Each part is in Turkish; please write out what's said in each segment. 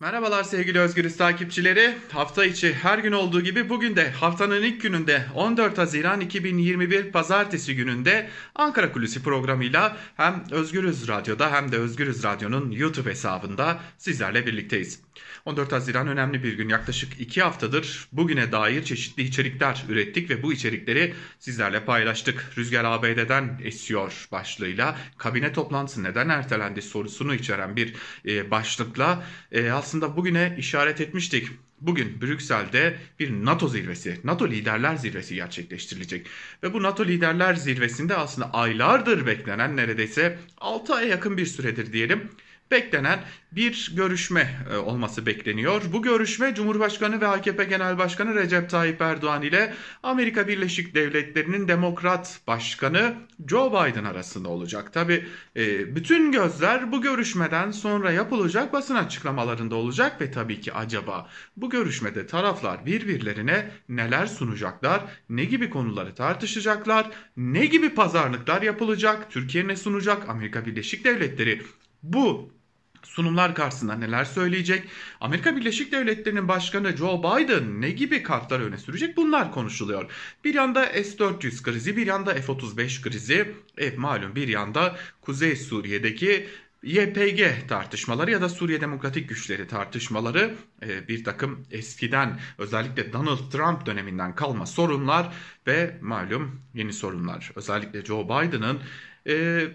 Merhabalar sevgili Özgürüz takipçileri. Hafta içi her gün olduğu gibi bugün de haftanın ilk gününde 14 Haziran 2021 Pazartesi gününde Ankara Kulisi programıyla hem Özgürüz Radyo'da hem de Özgürüz Radyo'nun YouTube hesabında sizlerle birlikteyiz. 14 Haziran önemli bir gün. Yaklaşık 2 haftadır bugüne dair çeşitli içerikler ürettik ve bu içerikleri sizlerle paylaştık. Rüzgar ABD'den esiyor başlığıyla kabine toplantısı neden ertelendi sorusunu içeren bir e, başlıkla e, aslında bugüne işaret etmiştik. Bugün Brüksel'de bir NATO zirvesi, NATO liderler zirvesi gerçekleştirilecek. Ve bu NATO liderler zirvesinde aslında aylardır beklenen neredeyse 6 aya yakın bir süredir diyelim beklenen bir görüşme e, olması bekleniyor. Bu görüşme Cumhurbaşkanı ve AKP Genel Başkanı Recep Tayyip Erdoğan ile Amerika Birleşik Devletleri'nin Demokrat Başkanı Joe Biden arasında olacak. Tabi e, bütün gözler bu görüşmeden sonra yapılacak basın açıklamalarında olacak ve tabii ki acaba bu görüşmede taraflar birbirlerine neler sunacaklar, ne gibi konuları tartışacaklar, ne gibi pazarlıklar yapılacak, Türkiye ne sunacak, Amerika Birleşik Devletleri bu sunumlar karşısında neler söyleyecek? Amerika Birleşik Devletleri'nin başkanı Joe Biden ne gibi kartlar öne sürecek? Bunlar konuşuluyor. Bir yanda S-400 krizi, bir yanda F-35 krizi, e, malum bir yanda Kuzey Suriye'deki YPG tartışmaları ya da Suriye Demokratik Güçleri tartışmaları e, bir takım eskiden özellikle Donald Trump döneminden kalma sorunlar ve malum yeni sorunlar. Özellikle Joe Biden'ın e,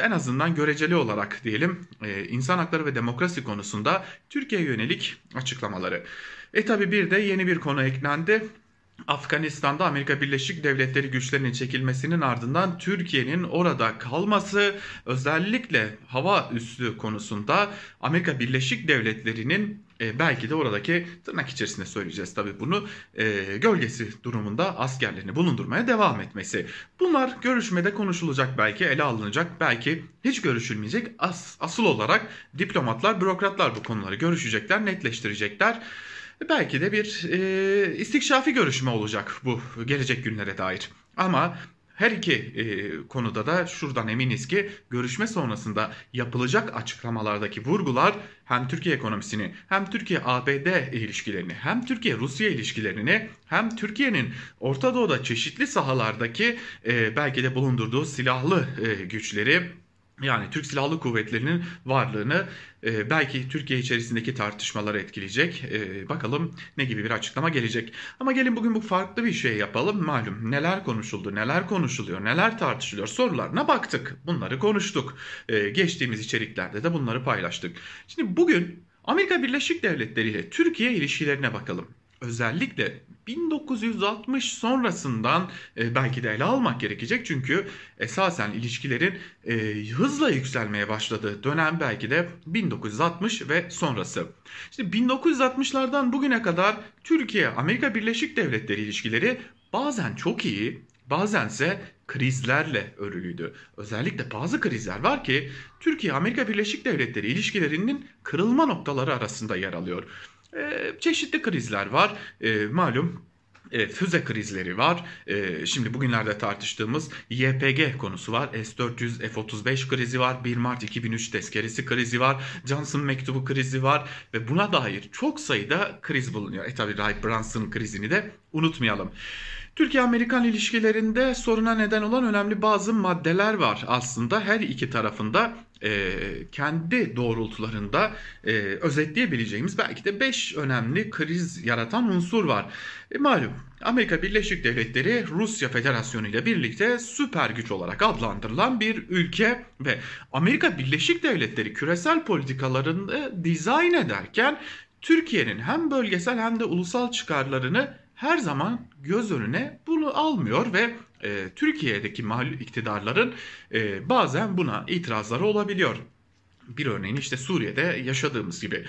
en azından göreceli olarak diyelim e, insan hakları ve demokrasi konusunda Türkiye'ye yönelik açıklamaları. E tabi bir de yeni bir konu eklendi. Afganistan'da Amerika Birleşik Devletleri güçlerinin çekilmesinin ardından Türkiye'nin orada kalması özellikle hava üssü konusunda Amerika Birleşik Devletleri'nin e, belki de oradaki tırnak içerisinde söyleyeceğiz tabii bunu e, gölgesi durumunda askerlerini bulundurmaya devam etmesi. Bunlar görüşmede konuşulacak belki ele alınacak belki hiç görüşülmeyecek As, asıl olarak diplomatlar bürokratlar bu konuları görüşecekler netleştirecekler. Belki de bir e, istikşafi görüşme olacak bu gelecek günlere dair. Ama her iki e, konuda da şuradan eminiz ki görüşme sonrasında yapılacak açıklamalardaki vurgular hem Türkiye ekonomisini hem Türkiye-ABD ilişkilerini hem Türkiye-Rusya ilişkilerini hem Türkiye'nin Orta Doğu'da çeşitli sahalardaki e, belki de bulundurduğu silahlı e, güçleri yani Türk Silahlı Kuvvetleri'nin varlığını e, belki Türkiye içerisindeki tartışmaları etkileyecek. E, bakalım ne gibi bir açıklama gelecek. Ama gelin bugün bu farklı bir şey yapalım. Malum neler konuşuldu, neler konuşuluyor, neler tartışılıyor sorularına baktık. Bunları konuştuk. E, geçtiğimiz içeriklerde de bunları paylaştık. Şimdi bugün Amerika Birleşik Devletleri ile Türkiye ilişkilerine bakalım özellikle 1960 sonrasından e, belki de ele almak gerekecek. Çünkü esasen ilişkilerin e, hızla yükselmeye başladığı dönem belki de 1960 ve sonrası. İşte 1960'lardan bugüne kadar Türkiye Amerika Birleşik Devletleri ilişkileri bazen çok iyi, bazense krizlerle örülüydü. Özellikle bazı krizler var ki Türkiye Amerika Birleşik Devletleri ilişkilerinin kırılma noktaları arasında yer alıyor. E, çeşitli krizler var. E, malum e, füze krizleri var. E, şimdi bugünlerde tartıştığımız YPG konusu var. S-400, F-35 krizi var. 1 Mart 2003 tezkeresi krizi var. Johnson mektubu krizi var. Ve buna dair çok sayıda kriz bulunuyor. E tabi Ray Brunson krizini de unutmayalım. Türkiye-Amerikan ilişkilerinde soruna neden olan önemli bazı maddeler var. Aslında her iki tarafında e, kendi doğrultularında e, özetleyebileceğimiz belki de 5 önemli kriz yaratan unsur var. E, malum Amerika Birleşik Devletleri Rusya Federasyonu ile birlikte süper güç olarak adlandırılan bir ülke ve Amerika Birleşik Devletleri küresel politikalarını dizayn ederken Türkiye'nin hem bölgesel hem de ulusal çıkarlarını her zaman göz önüne bunu almıyor ve e, Türkiye'deki mal iktidarların e, bazen buna itirazları olabiliyor. Bir örneğin işte Suriye'de yaşadığımız gibi.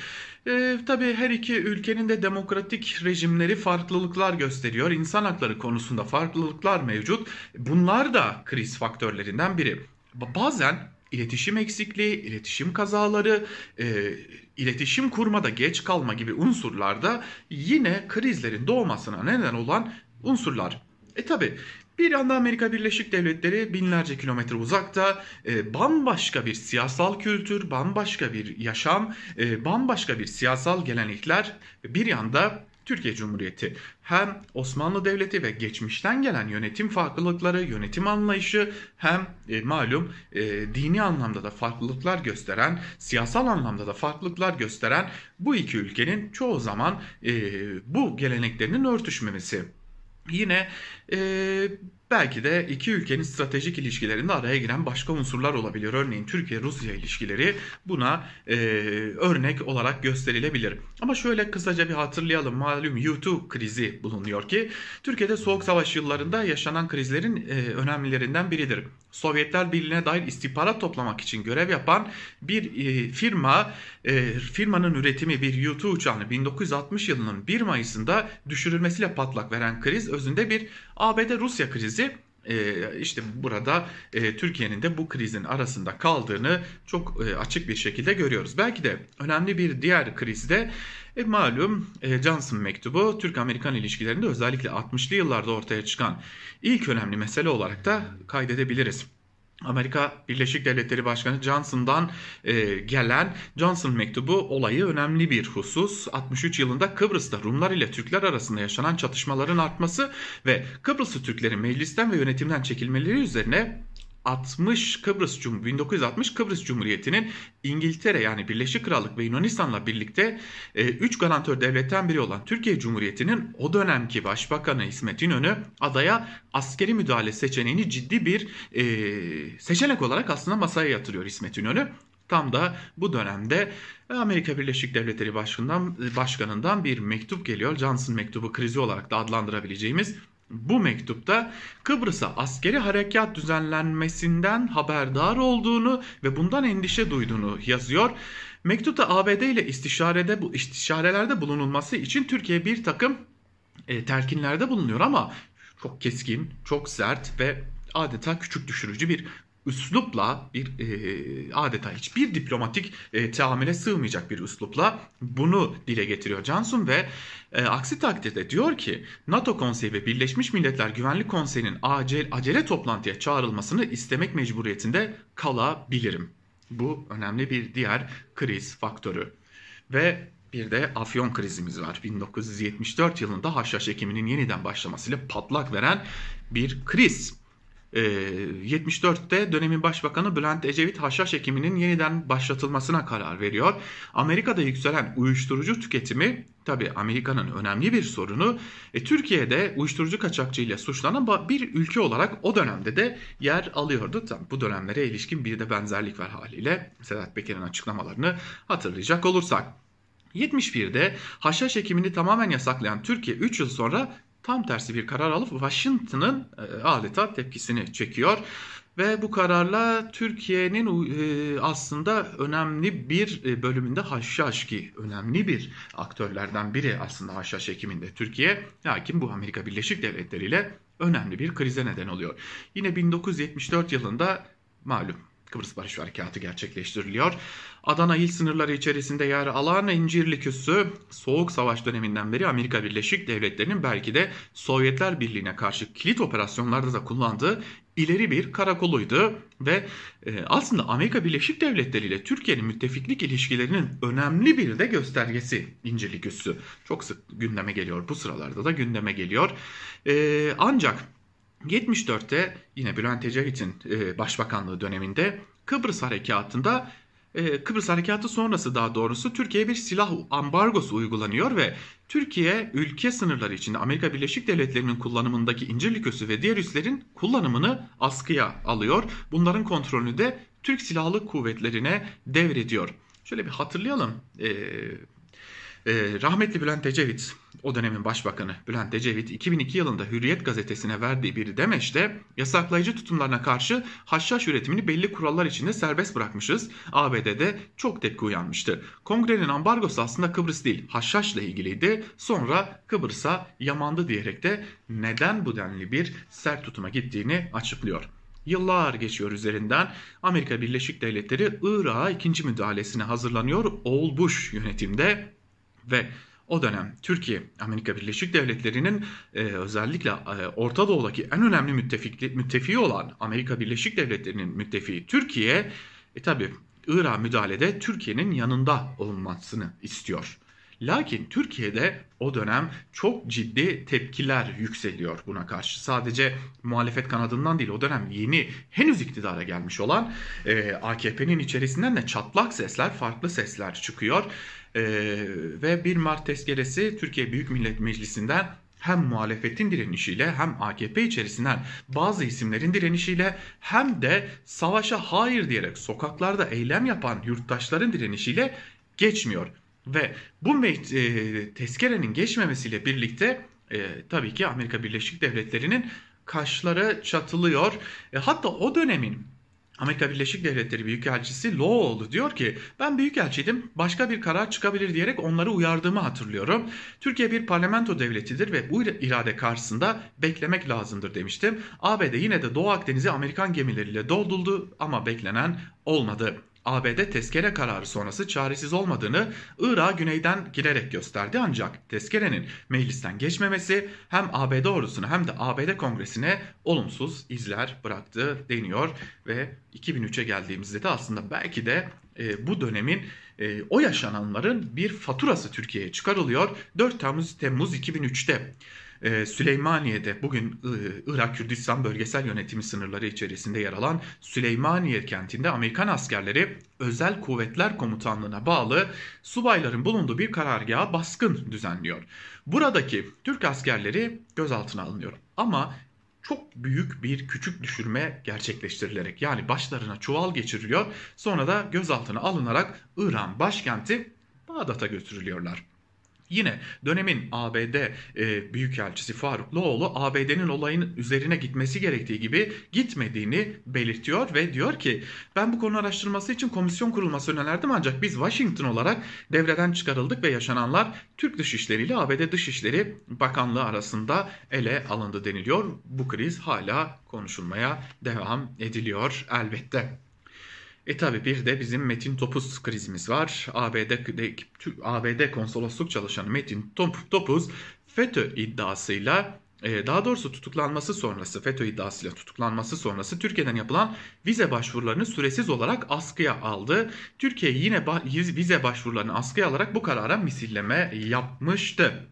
E, tabii her iki ülkenin de demokratik rejimleri farklılıklar gösteriyor. İnsan hakları konusunda farklılıklar mevcut. Bunlar da kriz faktörlerinden biri. Bazen iletişim eksikliği, iletişim kazaları, e, iletişim kurmada geç kalma gibi unsurlarda yine krizlerin doğmasına neden olan unsurlar. E tabi Bir yanda Amerika Birleşik Devletleri binlerce kilometre uzakta e, bambaşka bir siyasal kültür, bambaşka bir yaşam, e, bambaşka bir siyasal gelenekler. Bir yanda Türkiye Cumhuriyeti hem Osmanlı Devleti ve geçmişten gelen yönetim farklılıkları, yönetim anlayışı hem e, malum e, dini anlamda da farklılıklar gösteren, siyasal anlamda da farklılıklar gösteren bu iki ülkenin çoğu zaman e, bu geleneklerinin örtüşmemesi. Yine e, belki de iki ülkenin stratejik ilişkilerinde araya giren başka unsurlar olabilir. Örneğin Türkiye-Rusya ilişkileri buna e, örnek olarak gösterilebilir. Ama şöyle kısaca bir hatırlayalım. Malum U2 krizi bulunuyor ki Türkiye'de Soğuk Savaş yıllarında yaşanan krizlerin e, önemlilerinden biridir. Sovyetler Birliği'ne dair istihbarat toplamak için görev yapan bir e, firma, e, firmanın üretimi bir U2 uçağını 1960 yılının 1 Mayıs'ında düşürülmesiyle patlak veren kriz özünde bir ABD-Rusya krizi e, işte burada e, Türkiye'nin de bu krizin arasında kaldığını çok e, açık bir şekilde görüyoruz. Belki de önemli bir diğer krizde e, malum Johnson mektubu Türk-Amerikan ilişkilerinde özellikle 60'lı yıllarda ortaya çıkan ilk önemli mesele olarak da kaydedebiliriz. Amerika Birleşik Devletleri Başkanı Johnson'dan e, gelen Johnson mektubu olayı önemli bir husus. 63 yılında Kıbrıs'ta Rumlar ile Türkler arasında yaşanan çatışmaların artması ve Kıbrıslı Türklerin meclisten ve yönetimden çekilmeleri üzerine 60 Kıbrıs Cum 1960 Kıbrıs Cumhuriyeti'nin İngiltere yani Birleşik Krallık ve Yunanistan'la birlikte 3 e, garantör devletten biri olan Türkiye Cumhuriyeti'nin o dönemki Başbakanı İsmet İnönü adaya askeri müdahale seçeneğini ciddi bir e, seçenek olarak aslında masaya yatırıyor İsmet İnönü. Tam da bu dönemde Amerika Birleşik Devletleri Başkanı'ndan, Başkanı'ndan bir mektup geliyor. Johnson mektubu krizi olarak da adlandırabileceğimiz bu mektupta Kıbrıs'a askeri harekat düzenlenmesinden haberdar olduğunu ve bundan endişe duyduğunu yazıyor. Mektupta ABD ile istişarede bu istişarelerde bulunulması için Türkiye bir takım e, telkinlerde bulunuyor ama çok keskin, çok sert ve adeta küçük düşürücü bir üslupla bir e, adeta hiçbir diplomatik e, teamüle sığmayacak bir üslupla bunu dile getiriyor Johnson ve e, aksi takdirde diyor ki NATO Konseyi ve Birleşmiş Milletler Güvenlik Konseyi'nin acele, acele toplantıya çağrılmasını istemek mecburiyetinde kalabilirim. Bu önemli bir diğer kriz faktörü. Ve bir de Afyon krizimiz var. 1974 yılında Haşhaş ekiminin yeniden başlamasıyla patlak veren bir kriz. 74'te ee, dönemin başbakanı Bülent Ecevit haşhaş ekiminin yeniden başlatılmasına karar veriyor. Amerika'da yükselen uyuşturucu tüketimi tabi Amerika'nın önemli bir sorunu. E, Türkiye'de uyuşturucu kaçakçıyla suçlanan bir ülke olarak o dönemde de yer alıyordu. Tabii bu dönemlere ilişkin bir de benzerlik var haliyle. Sedat Peker'in açıklamalarını hatırlayacak olursak. 71'de haşhaş ekimini tamamen yasaklayan Türkiye 3 yıl sonra tam tersi bir karar alıp Washington'ın e, adeta tepkisini çekiyor. Ve bu kararla Türkiye'nin e, aslında önemli bir e, bölümünde haşhaş ki önemli bir aktörlerden biri aslında haşhaş ekiminde Türkiye. Lakin bu Amerika Birleşik Devletleri ile önemli bir krize neden oluyor. Yine 1974 yılında malum Kıbrıs Barış Harekatı gerçekleştiriliyor. Adana il sınırları içerisinde yer alan İncirlik Üssü Soğuk Savaş döneminden beri Amerika Birleşik Devletleri'nin belki de Sovyetler Birliği'ne karşı kilit operasyonlarda da kullandığı ileri bir karakoluydu ve e, aslında Amerika Birleşik Devletleri ile Türkiye'nin müttefiklik ilişkilerinin önemli bir de göstergesi İncirlik Üssü. Çok sık gündeme geliyor bu sıralarda da gündeme geliyor. E, ancak 74'te yine Bülent Ecevit'in e, başbakanlığı döneminde Kıbrıs Harekatı'nda e, Kıbrıs Harekatı sonrası daha doğrusu Türkiye'ye bir silah ambargosu uygulanıyor ve Türkiye ülke sınırları içinde Amerika Birleşik Devletleri'nin kullanımındaki İncirlik Üssü ve diğer üslerin kullanımını askıya alıyor. Bunların kontrolünü de Türk Silahlı Kuvvetlerine devrediyor. Şöyle bir hatırlayalım. Ee, rahmetli Bülent Ecevit, o dönemin başbakanı Bülent Ecevit 2002 yılında Hürriyet gazetesine verdiği bir demeçte yasaklayıcı tutumlarına karşı haşhaş üretimini belli kurallar içinde serbest bırakmışız. ABD'de çok tepki uyanmıştı. Kongrenin ambargosu aslında Kıbrıs değil haşhaşla ilgiliydi. Sonra Kıbrıs'a yamandı diyerek de neden bu denli bir sert tutuma gittiğini açıklıyor. Yıllar geçiyor üzerinden Amerika Birleşik Devletleri Irak'a ikinci müdahalesine hazırlanıyor. Oğul Bush yönetimde ve o dönem Türkiye, Amerika Birleşik Devletleri'nin e, özellikle e, Orta Doğu'daki en önemli müttefik, müttefiği olan Amerika Birleşik Devletleri'nin müttefiği Türkiye, e tabi Irak'a müdahalede Türkiye'nin yanında olunmasını istiyor. Lakin Türkiye'de o dönem çok ciddi tepkiler yükseliyor buna karşı. Sadece muhalefet kanadından değil o dönem yeni henüz iktidara gelmiş olan e, AKP'nin içerisinden de çatlak sesler, farklı sesler çıkıyor. E, ve 1 Mart tezkeresi Türkiye Büyük Millet Meclisi'nden hem muhalefetin direnişiyle hem AKP içerisinden bazı isimlerin direnişiyle hem de savaşa hayır diyerek sokaklarda eylem yapan yurttaşların direnişiyle geçmiyor. Ve bu e, tezkerenin geçmemesiyle birlikte e, tabii ki Amerika Birleşik Devletleri'nin kaşları çatılıyor. E, hatta o dönemin Amerika Birleşik Devletleri Büyükelçisi Lowell diyor ki ben Büyükelçiydim başka bir karar çıkabilir diyerek onları uyardığımı hatırlıyorum. Türkiye bir parlamento devletidir ve bu irade karşısında beklemek lazımdır demiştim. ABD yine de Doğu Akdeniz'i Amerikan gemileriyle doldurdu ama beklenen olmadı. ABD tezkere kararı sonrası çaresiz olmadığını Irak'a güneyden girerek gösterdi ancak tezkerenin meclisten geçmemesi hem ABD ordusuna hem de ABD kongresine olumsuz izler bıraktı deniyor ve 2003'e geldiğimizde de aslında belki de e, bu dönemin e, o yaşananların bir faturası Türkiye'ye çıkarılıyor. 4 Temmuz, Temmuz 2003'te ee, Süleymaniye'de bugün Irak Kürdistan bölgesel yönetimi sınırları içerisinde yer alan Süleymaniye kentinde Amerikan askerleri Özel Kuvvetler Komutanlığı'na bağlı subayların bulunduğu bir karargaha baskın düzenliyor. Buradaki Türk askerleri gözaltına alınıyor. Ama çok büyük bir küçük düşürme gerçekleştirilerek yani başlarına çuval geçiriliyor sonra da gözaltına alınarak İran başkenti Bağdat'a götürülüyorlar. Yine dönemin ABD e, Büyükelçisi Faruk Loğlu ABD'nin olayın üzerine gitmesi gerektiği gibi gitmediğini belirtiyor ve diyor ki ben bu konu araştırması için komisyon kurulması önerdim ancak biz Washington olarak devreden çıkarıldık ve yaşananlar Türk Dışişleri ile ABD Dışişleri Bakanlığı arasında ele alındı deniliyor. Bu kriz hala konuşulmaya devam ediliyor elbette. E tabi bir de bizim Metin Topuz krizimiz var. ABD, ABD konsolosluk çalışanı Metin Topuz FETÖ iddiasıyla e, daha doğrusu tutuklanması sonrası FETÖ iddiasıyla tutuklanması sonrası Türkiye'den yapılan vize başvurularını süresiz olarak askıya aldı. Türkiye yine vize başvurularını askıya alarak bu karara misilleme yapmıştı.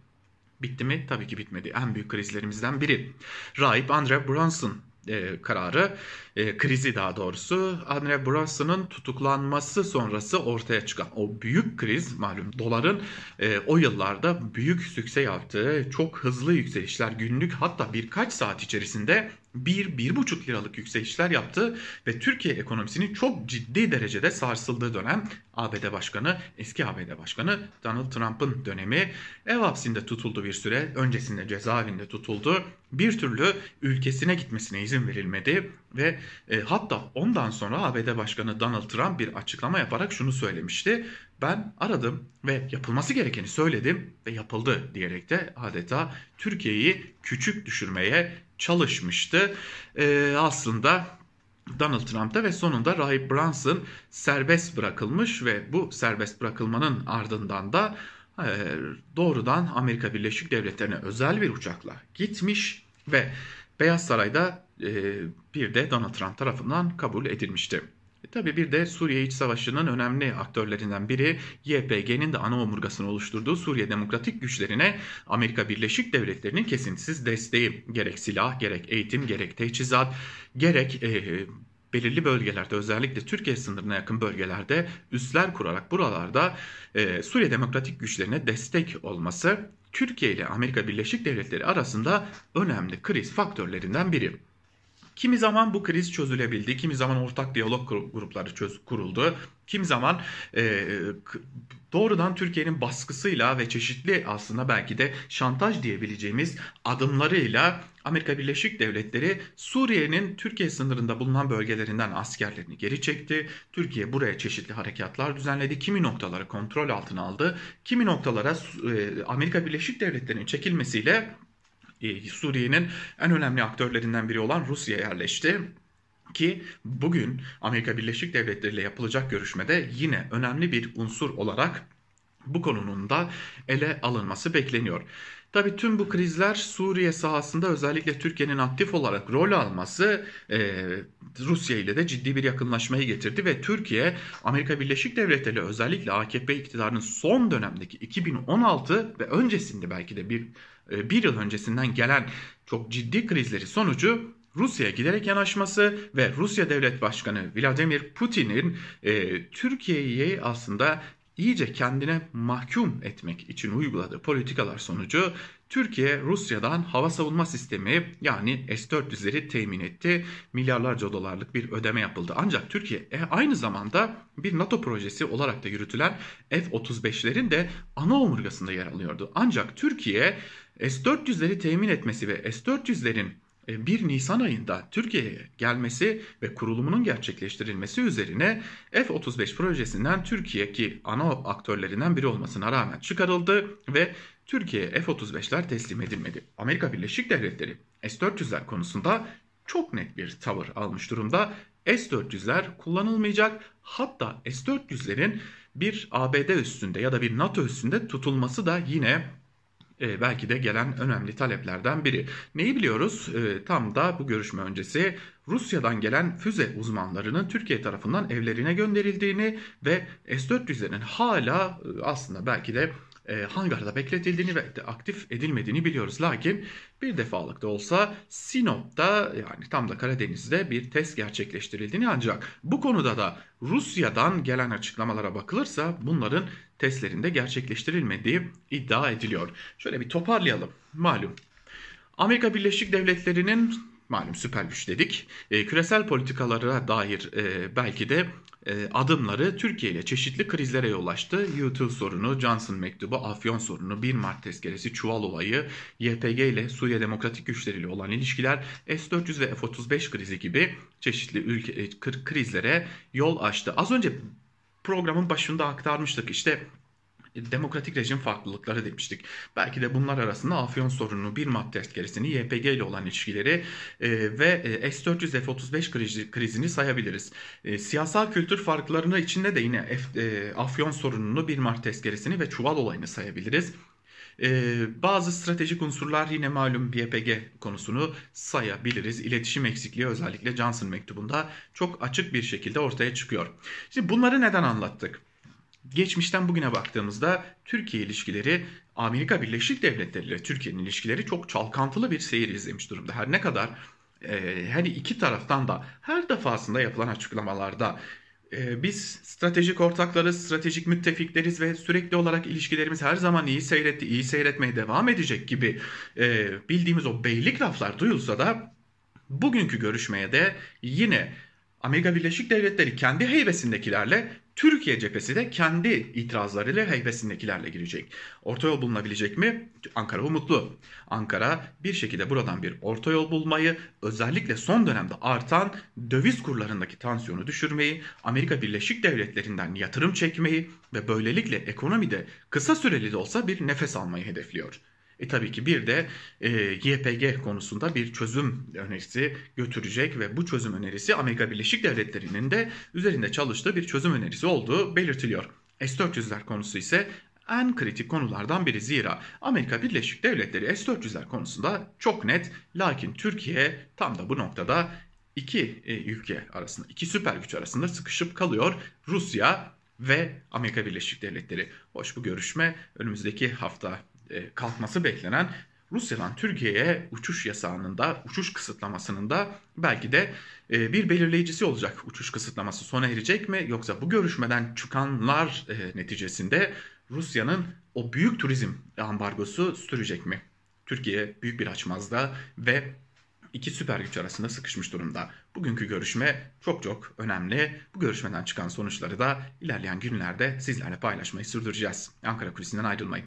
Bitti mi? Tabii ki bitmedi. En büyük krizlerimizden biri. Rahip Andre Brunson e, kararı, e, krizi daha doğrusu Andre Brunson'ın tutuklanması sonrası ortaya çıkan o büyük kriz malum doların e, o yıllarda büyük sükse yaptığı çok hızlı yükselişler günlük hatta birkaç saat içerisinde 1-1,5 liralık yükselişler yaptı ve Türkiye ekonomisinin çok ciddi derecede sarsıldığı dönem ABD Başkanı, eski ABD Başkanı Donald Trump'ın dönemi ev hapsinde tutuldu bir süre, öncesinde cezaevinde tutuldu. Bir türlü ülkesine gitmesine izin verilmedi ve e, hatta ondan sonra ABD Başkanı Donald Trump bir açıklama yaparak şunu söylemişti. Ben aradım ve yapılması gerekeni söyledim ve yapıldı diyerek de adeta Türkiye'yi küçük düşürmeye çalışmıştı. Ee, aslında Donald Trump'ta ve sonunda Rahip Brunson serbest bırakılmış ve bu serbest bırakılmanın ardından da e, doğrudan Amerika Birleşik Devletleri'ne özel bir uçakla gitmiş ve Beyaz Saray'da e, bir de Donald Trump tarafından kabul edilmişti. E tabi bir de Suriye İç Savaşı'nın önemli aktörlerinden biri YPG'nin de ana omurgasını oluşturduğu Suriye Demokratik Güçlerine Amerika Birleşik Devletleri'nin kesintisiz desteği gerek silah gerek eğitim gerek teçhizat gerek e, belirli bölgelerde özellikle Türkiye sınırına yakın bölgelerde üsler kurarak buralarda e, Suriye Demokratik Güçlerine destek olması Türkiye ile Amerika Birleşik Devletleri arasında önemli kriz faktörlerinden biri. Kimi zaman bu kriz çözülebildi, kimi zaman ortak diyalog grupları çöz, kuruldu, kimi zaman e, doğrudan Türkiye'nin baskısıyla ve çeşitli aslında belki de şantaj diyebileceğimiz adımlarıyla Amerika Birleşik Devletleri Suriye'nin Türkiye sınırında bulunan bölgelerinden askerlerini geri çekti. Türkiye buraya çeşitli harekatlar düzenledi. Kimi noktaları kontrol altına aldı. Kimi noktalara e, Amerika Birleşik Devletleri'nin çekilmesiyle Suriye'nin en önemli aktörlerinden biri olan Rusya yerleşti. Ki bugün Amerika Birleşik Devletleri ile yapılacak görüşmede yine önemli bir unsur olarak bu konunun da ele alınması bekleniyor. Tabi tüm bu krizler Suriye sahasında özellikle Türkiye'nin aktif olarak rol alması e, Rusya ile de ciddi bir yakınlaşmayı getirdi ve Türkiye Amerika Birleşik Devletleri özellikle AKP iktidarının son dönemdeki 2016 ve öncesinde belki de bir e, bir yıl öncesinden gelen çok ciddi krizleri sonucu Rusya'ya giderek yanaşması ve Rusya Devlet Başkanı Vladimir Putin'in e, Türkiye'yi aslında iyice kendine mahkum etmek için uyguladığı politikalar sonucu Türkiye Rusya'dan hava savunma sistemi yani S-400'leri temin etti. Milyarlarca dolarlık bir ödeme yapıldı. Ancak Türkiye e, aynı zamanda bir NATO projesi olarak da yürütülen F-35'lerin de ana omurgasında yer alıyordu. Ancak Türkiye S-400'leri temin etmesi ve S-400'lerin 1 e, Nisan ayında Türkiye'ye gelmesi ve kurulumunun gerçekleştirilmesi üzerine F-35 projesinden Türkiye ki ana aktörlerinden biri olmasına rağmen çıkarıldı ve Türkiye'ye F-35'ler teslim edilmedi. Amerika Birleşik Devletleri S-400'ler konusunda çok net bir tavır almış durumda. S-400'ler kullanılmayacak hatta S-400'lerin bir ABD üstünde ya da bir NATO üstünde tutulması da yine e, belki de gelen önemli taleplerden biri. Neyi biliyoruz? E, tam da bu görüşme öncesi Rusya'dan gelen füze uzmanlarının Türkiye tarafından evlerine gönderildiğini ve S-400'lerin hala e, aslında belki de e, hangarda bekletildiğini ve aktif edilmediğini biliyoruz. Lakin bir defalık da olsa Sinop'ta yani tam da Karadeniz'de bir test gerçekleştirildiğini ancak bu konuda da Rusya'dan gelen açıklamalara bakılırsa bunların testlerinde gerçekleştirilmediği iddia ediliyor. Şöyle bir toparlayalım. Malum Amerika Birleşik Devletleri'nin malum süper güç dedik. E, küresel politikalara dair e, belki de adımları Türkiye ile çeşitli krizlere yol açtı. YouTube sorunu, Johnson mektubu, Afyon sorunu, 1 Mart tezkeresi, Çuval olayı, YPG ile Suriye Demokratik Güçleri ile olan ilişkiler, S-400 ve F-35 krizi gibi çeşitli ülke e, krizlere yol açtı. Az önce programın başında aktarmıştık. İşte demokratik rejim farklılıkları demiştik. Belki de bunlar arasında Afyon sorununu, bir madde tezkeresini, YPG ile olan ilişkileri e, ve e, S-400 F-35 krizi, krizini sayabiliriz. E, siyasal kültür farklarını içinde de yine F, e, Afyon sorununu, bir Mart tezkeresini ve Çuval olayını sayabiliriz. Ee, bazı stratejik unsurlar yine malum YPG konusunu sayabiliriz. İletişim eksikliği özellikle Johnson mektubunda çok açık bir şekilde ortaya çıkyor. Şimdi bunları neden anlattık? Geçmişten bugüne baktığımızda Türkiye ilişkileri Amerika Birleşik Devletleri ile Türkiye'nin ilişkileri çok çalkantılı bir seyir izlemiş durumda. Her ne kadar e, her iki taraftan da her defasında yapılan açıklamalarda e, biz stratejik ortaklarız, stratejik müttefikleriz ve sürekli olarak ilişkilerimiz her zaman iyi seyretti, iyi seyretmeye devam edecek gibi e, bildiğimiz o beylik laflar duyulsa da bugünkü görüşmeye de yine Amerika Birleşik Devletleri kendi heybesindekilerle Türkiye cephesi de kendi itirazlarıyla heybesindekilerle girecek. Orta yol bulunabilecek mi? Ankara umutlu. Ankara bir şekilde buradan bir orta yol bulmayı, özellikle son dönemde artan döviz kurlarındaki tansiyonu düşürmeyi, Amerika Birleşik Devletleri'nden yatırım çekmeyi ve böylelikle ekonomide kısa süreli de olsa bir nefes almayı hedefliyor. E tabii ki bir de e, YPG konusunda bir çözüm önerisi götürecek ve bu çözüm önerisi Amerika Birleşik Devletleri'nin de üzerinde çalıştığı bir çözüm önerisi olduğu belirtiliyor. S-400'ler konusu ise en kritik konulardan biri zira Amerika Birleşik Devletleri S-400'ler konusunda çok net lakin Türkiye tam da bu noktada iki e, ülke arasında, iki süper güç arasında sıkışıp kalıyor. Rusya ve Amerika Birleşik Devletleri. Hoş bu görüşme önümüzdeki hafta kalkması beklenen Rusya'dan Türkiye'ye uçuş yasağının da uçuş kısıtlamasının da belki de e, bir belirleyicisi olacak. Uçuş kısıtlaması sona erecek mi yoksa bu görüşmeden çıkanlar e, neticesinde Rusya'nın o büyük turizm ambargosu sürecek mi? Türkiye büyük bir açmazda ve iki süper güç arasında sıkışmış durumda. Bugünkü görüşme çok çok önemli. Bu görüşmeden çıkan sonuçları da ilerleyen günlerde sizlerle paylaşmayı sürdüreceğiz. Ankara Kulisi'nden ayrılmayın.